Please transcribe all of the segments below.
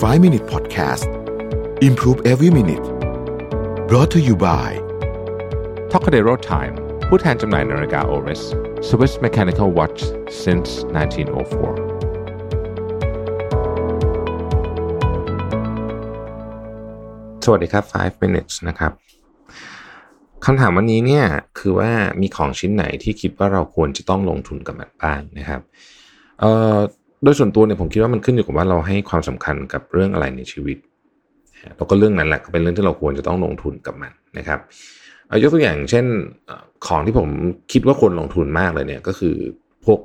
5 Minute Podcast Improve Every Minute brought to you by t o c a d e r o Time ผู้แทนจำหน่ายนาฬิกา Oris Swiss Mechanical Watch since 1904 สวัสดีครับ 5 minutes นะครับคำถามวันนี้เนี่ยคือว่ามีของชิ้นไหนที่คิดว่าเราควรจะต้องลงทุนกับมันบ้างนะครับเอ่อโด ยส่วนตัวเนี่ยผมคิดว่ามันขึ้นอยู่กับว่าเราให้ความสำคัญกับเรื่องอะไรในชีวิตแล้วก็เรื่องนั้นแหละก็เป็นเรื่องที่เราควรจะต้องลงทุนกับมันนะครับยกตัวอย่างเช่นของที่ผมคิดว่าควรลงทุนมากเลยเนี่ยก็คือพวก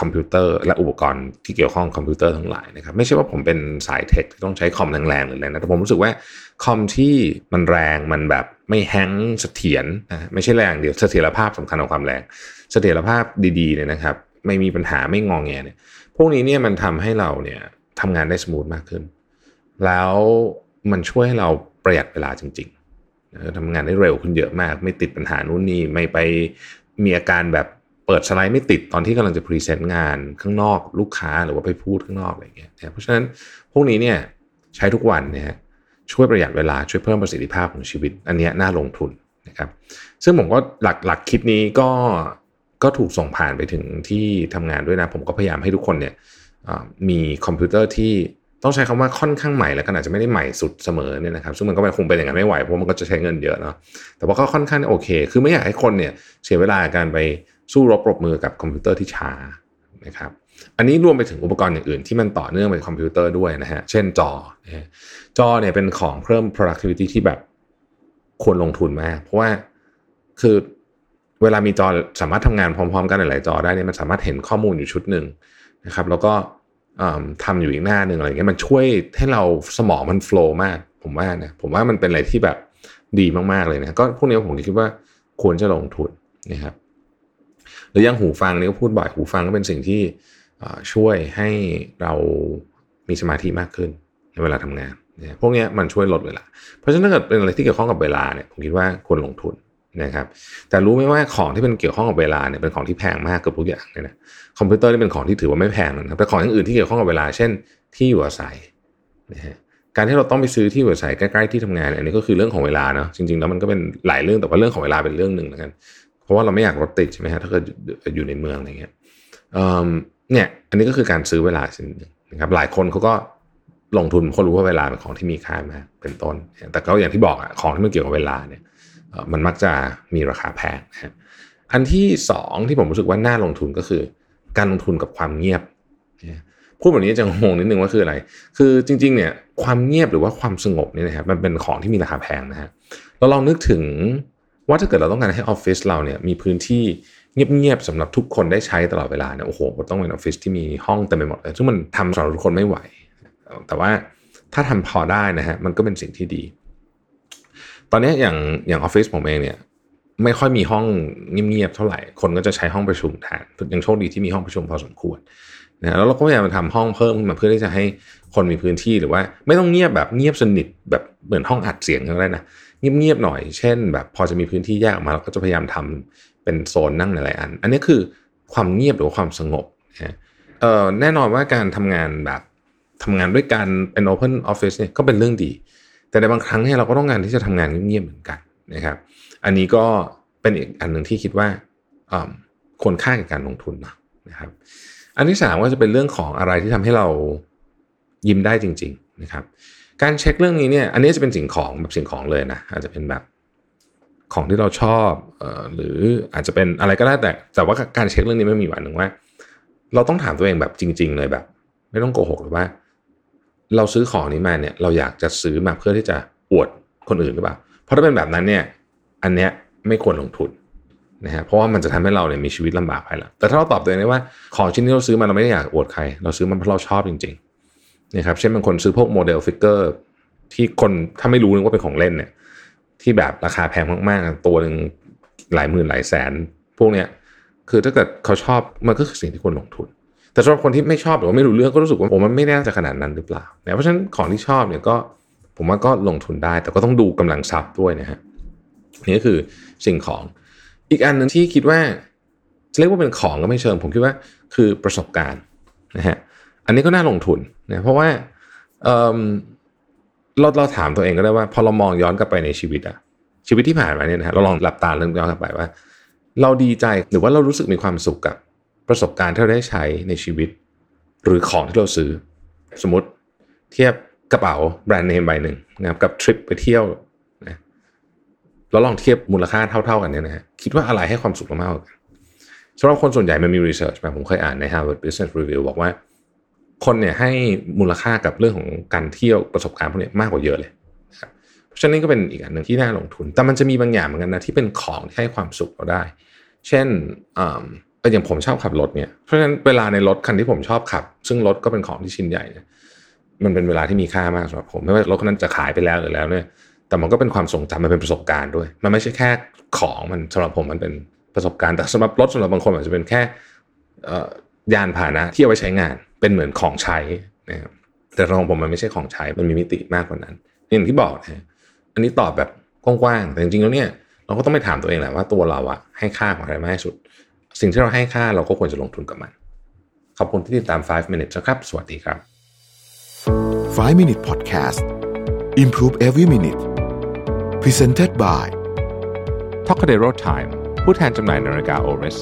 คอมพิวเตอร์และอุปกรณ์ที่เกี่ยวข้องคอมพิวเตอร์ทั้งหลายนะครับไม่ใช่ว่าผมเป็นสาย tech ที่ต้องใช้คอมแรงๆหรืออะไรนะแต่ผมรู้สึกว่าคอมที่มันแรงมันแบบไม่ hang เสถียรนะไม่ใช่แรงเดียวเสถียรภาพสำคัญกว่าความแรง เสถียรภาพดีๆเนี่ยนะครับ ไม่มีปัญหาไม่งอแงเนี่ย พวกนี้เนี่ยมันทำให้เราเนี่ยทำงานได้ smooth มากขึ้น แล้วมันช่วยให้เราประหยัดเวลาจริงๆทำงานได้เร็วขึ้นเยอะมาก ไม่ติดปัญหานู่นนี่ไม่ไปมีอาการแบบเปิดสไลด์ไม่ติดตอนที่กำลังจะ present งานข้างนอกลูกค้าหรือว่าไปพูดข้างนอกอะไรเงี้ยเพราะฉะนั้นพวกนี้เนี่ยใช้ทุกวันเนี่ยช่วยประหยัดเวลาช่วยเพิ่มประสิทธิภาพของชีวิต อันนี้น่าลงทุนนะครับ ซึ่งผมก็หลักหลักคิดนี้ก็ ก็ถูกส่งผ่านไปถึงที่ทำงานด้วยนะ ผมก็พยายามให้ทุกคนเนี่ยมีคอมพิวเตอร์ที่ต้องใช้คำว่าค่อนข้างใหม่แล้วก็อาจจะไม่ได้ใหม่สุดเสมอเนี่ยนะครับซึ่งมันก็คงเป็นอย่างนั้นไม่ไหวเพราะมันก็จะใช้เงินเยอะเนาะแต่ว่าก็ค่อนข้างโอเค คือไม่อยากให้คนเนี่ยเสียเวลาการไปสู้รบปรบมือกับคอมพิวเตอร์ที่ช้านะครับอันนี้รวมไปถึงอุปกรณ์อย่างอื่นที่มันต่อเนื่องไปคอมพิวเตอร์ด้วยนะฮะเช่นจอจอเนี่ยเป็นของเพิ่ม productivity ที่แบบควรลงทุนมาก เพราะว่าคือ เวลามีจอสามารถทำงานพร้อม ๆ กันหลายๆจอได้เนี่ยมันสามารถเห็นข้อมูลอยู่ชุดหนึ่งนะครับ แล้วก็ทำอยู่อีกหน้าหนึ่งอะไรเงี้ยมันช่วยให้เราสมองมันโฟล์มาก ผมว่านะผมว่ามันเป็นอะไรที่แบบดีมากๆเลยนะก็พวกนี้ผมคิดว่าควรจะลงทุนนะครับหรือยังหูฟังนี่ก็พูดบ่อยหูฟังก็เป็นสิ่งที่ช่วยให้เรามีสมาธิมากขึ้นในเวลาทำงานเนี่ยพวกนี้มันช่วยลดเวลา เพราะฉะนั้นถ้าเกิดเป็นอะไรที่เกี่ยวข้องกับเวลาเนี่ยผมคิดว่าควรลงทุน นะครับ แต่รู้ไหมว่าของที่เป็นเกี่ยวข้องกับเวลาเนี่ยเป็นของที่แพงมากเกือบทุกอย่างเลยนะคอมพิวเตอร์นี่เป็นของที่ถือว่าไม่แพงนะครับแต่ของอย่างอื่นที่เกี่ยวข้องกับเวลา เช่น ที่อยู่อาศัยนะฮะการที่เราต้องไปซื้อที่อยู่อาศัยใกล้ๆที่ทำงานอันนี้ก็คือเรื่องของเวลาเนาะจริงๆแล้วมันก็เป็นหลายเรื่องแต่ว่าเรื่องของเวลาเป็นเรื่องหนึ่งแล้วกันเพราะว่าเราไม่อยากรถติดใช่ไหมฮะถ้าเกิดอยู่ในเมืองอะไรเงี้ยเนี่ยอันนี้ก็คือการซื้อเวลาสิ่งหนึ่งนะครับหลายคนเขาก็ลงทุนเขารู้ว่าเวลาเป็นของที่มีค่ามากเป็นต้น แต่ก็อย่างที่บอกอะของที่มันเกี่ยวกับเวลาเนี่ย มันมักจะมีราคาแพงนะอันที่สองที่ผมรู้สึกว่าน่าลงทุนก็คือ การลงทุนกับความเงียบ พูดแบบนี้จะงงนิดนึงว่าคืออะไร คือจริงๆเนี่ยความเงียบหรือว่าความสงบเนี่ยนะครับมันเป็นของที่มีราคาแพงนะฮะเราลองนึกถึงว่าถ้าเกิดเราต้องการให้ออฟฟิศเราเนี่ยมีพื้นที่เงียบๆสำหรับทุกคนได้ใช้ตลอดเวลาเนี่ยโอ้โหต้องเป็นออฟฟิศที่มีห้องเต็มไปหมดเลยซึ่งมันทำสำหรับทุกคนไม่ไหว แต่ว่าถ้าทำพอได้นะฮะมันก็เป็นสิ่งที่ดี ตอนนี้อย่างอย่างออฟฟิศผมเองเนี่ยไม่ค่อยมีห้องเงียบๆเท่าไหร่ คนก็จะใช้ห้องประชุมแทนยังโชคดีที่มีห้องประชุมพอสมควรนะแล้วเราก็พยายามทำห้องเพิ่มขึ้นมาเพื่อที่จะให้คนมีพื้นที่หรือว่า ไม่ต้องเงียบแบบเงียบสนิทแบบเหมือนห้องอัดเสียงก็ได้นะเงียบๆหน่อย เช่น แบบพอจะมีพื้นที่แยกออกมาเราก็จะพยายามทำเป็นโซนนั่งหลายอัน อันนี้คือความเงียบหรือความสงบนะเอ่อแน่นอนว่าการทำงานแบบทำงานด้วยการเป็น Open Office เนี่ยก็เป็นเรื่องดี แต่ในบางครั้งเนี่ยเราก็ต้องการที่จะทำงานเงียบๆเหมือนกันนะครับ อันนี้ก็เป็นอีกอันหนึ่งที่คิดว่าควรค่ากับการลงทุนนะครับ อันที่สามก็จะเป็นเรื่องของอะไรที่ทำให้เรายิ้มได้จริง ๆนะครับ การเช็คเรื่องนี้เนี่ย อันนี้จะเป็นสิ่งของแบบสิ่งของเลยนะอาจจะเป็นแบบของที่เราชอบออหรืออาจจะเป็นอะไรก็ได้แต่แต่ว่าการเช็คเรื่องนี้ไม่มีวันหนึ่งว่า เราต้องถามตัวเองแบบจริง ๆ เลยแบบ ไม่ต้องโกหกหรือว่า เราซื้อของนี้มาเนี่ยเราอยากจะซื้อมาเพื่อที่จะอวดคนอื่นหรือเปล่า เพราะถ้าเป็นแบบนั้นเนี่ยอันเนี้ยไม่ควรลงทุนนะฮะเพราะว่ามันจะทำให้เราเนี่ยมีชีวิตลำบากไปแล้วแต่ถ้าเราตอบตัวเองได้ว่าของชิ้นที่เราซื้อมาเราไม่ได้อยากอวดใคร เราซื้อมันเพราะเราชอบจริงๆนะครับเช่นบางคนซื้อพวกโมเดลฟิกเกอร์ที่คนถ้าไม่รู้นึกว่าเป็นของเล่นเนี่ยที่แบบราคาแพงมากๆตัวหนึ่งหลายหมื่นหลายแสน พวกเนี้ยคือถ้าเกิดเขาชอบมันก็คือสิ่งที่ควรลงทุน แต่สำหรับคนที่ไม่ชอบหรือว่าไม่รู้เรื่องก็รู้สึกว่าผมมันไม่น่าจะขนาดนั้นหรือเปล่าเนี่ยเพราะฉะนั้นของที่ชอบเนี่ยก็ผมว่าก็ลงทุนได้ แต่ก็ต้องดูกำลังทรัพย์ด้วยนะฮะนี่ก็คือสิ่งของอีกอันหนึ่งที่คิดว่าจะเรียกว่าเป็นของก็ไม่เชิง ผมคิดว่าคือประสบการณ์นะฮะอันนี้ก็น่าลงทุนนะเพราะว่าเออเราเราถามตัวเองก็ได้ว่า พอเรามองย้อนกลับไปในชีวิตอะชีวิตที่ผ่านมาเนี่ยนะฮะเราลองหลับตาเรื่องย้อนกลับไปว่า เราดีใจหรือว่าเรารู้สึกมีความสุขกับ ประสบการณ์ที่เราได้ใช้ในชีวิต หรือของที่เราซื้อ สมมติเทียบกระเป๋าแบรนด์เนมใบหนึ่งนะครับกับทริปไปเที่ยวนะเราลองเทียบมูลค่าเท่า ๆกันเนี่ยนะฮะคิดว่าอะไรให้ความสุขเรามากกว่ากันสำหรับคนส่วนใหญ่มันมีรีเสิร์ชมาผมเคยอ่านใน Harvard Business Review บอกว่า คนเนี่ยให้มูลค่ากับเรื่องของการเที่ยวประสบการณ์พวกนี้มากกว่าเยอะเลยครับเพราะฉะนั้นก็เป็นอีกอันหนึ่งที่น่าลงทุน แต่มันจะมีบางอย่างเหมือนกันนะที่เป็นของที่ให้ความสุขเราได้ เช่น อย่างผมชอบขับรถเนี่ยเพราะฉะนั้นเวลาในรถคันที่ผมชอบขับ ซึ่งรถก็เป็นของที่ชิ้นใหญ่เนี่ยมันเป็นเวลาที่มีค่ามากสำหรับผมไม่ว่ารถคันนั้นจะขายไปแล้วหรือแล้วเนี่ย แต่มันก็เป็นความทรงจำมันเป็นประสบการณ์ด้วย มันไม่ใช่แค่ของมันสำหรับผมมันเป็นประสบการณ์แต่สำหรับรถสำหรับบางคนอาจจะเป็นแค่ยานพาหนะที่เอาไว้ใช้งานเป็นเหมือนของใช้นะครับแต่ของผมมันไม่ใช่ของใช้มันมีมิติมากกว่านั้นอย่างที่บอกนะอันนี้ตอบแบบกว้างๆแต่จริงๆแล้วเนี่ยเราก็ต้องไปถามตัวเองแหละว่าตัวเราอะให้ค่าของอะไรมากที่สุด สิ่งที่เราให้ค่าเราก็ควรจะลงทุนกับมัน ขอบคุณที่ติดตาม 5 minutes นะครับ สวัสดีครับ 5 minute podcast improve every minute presented by t o k a d e r o Time ผู้แทนจำหน่ายนาฬิกา Oris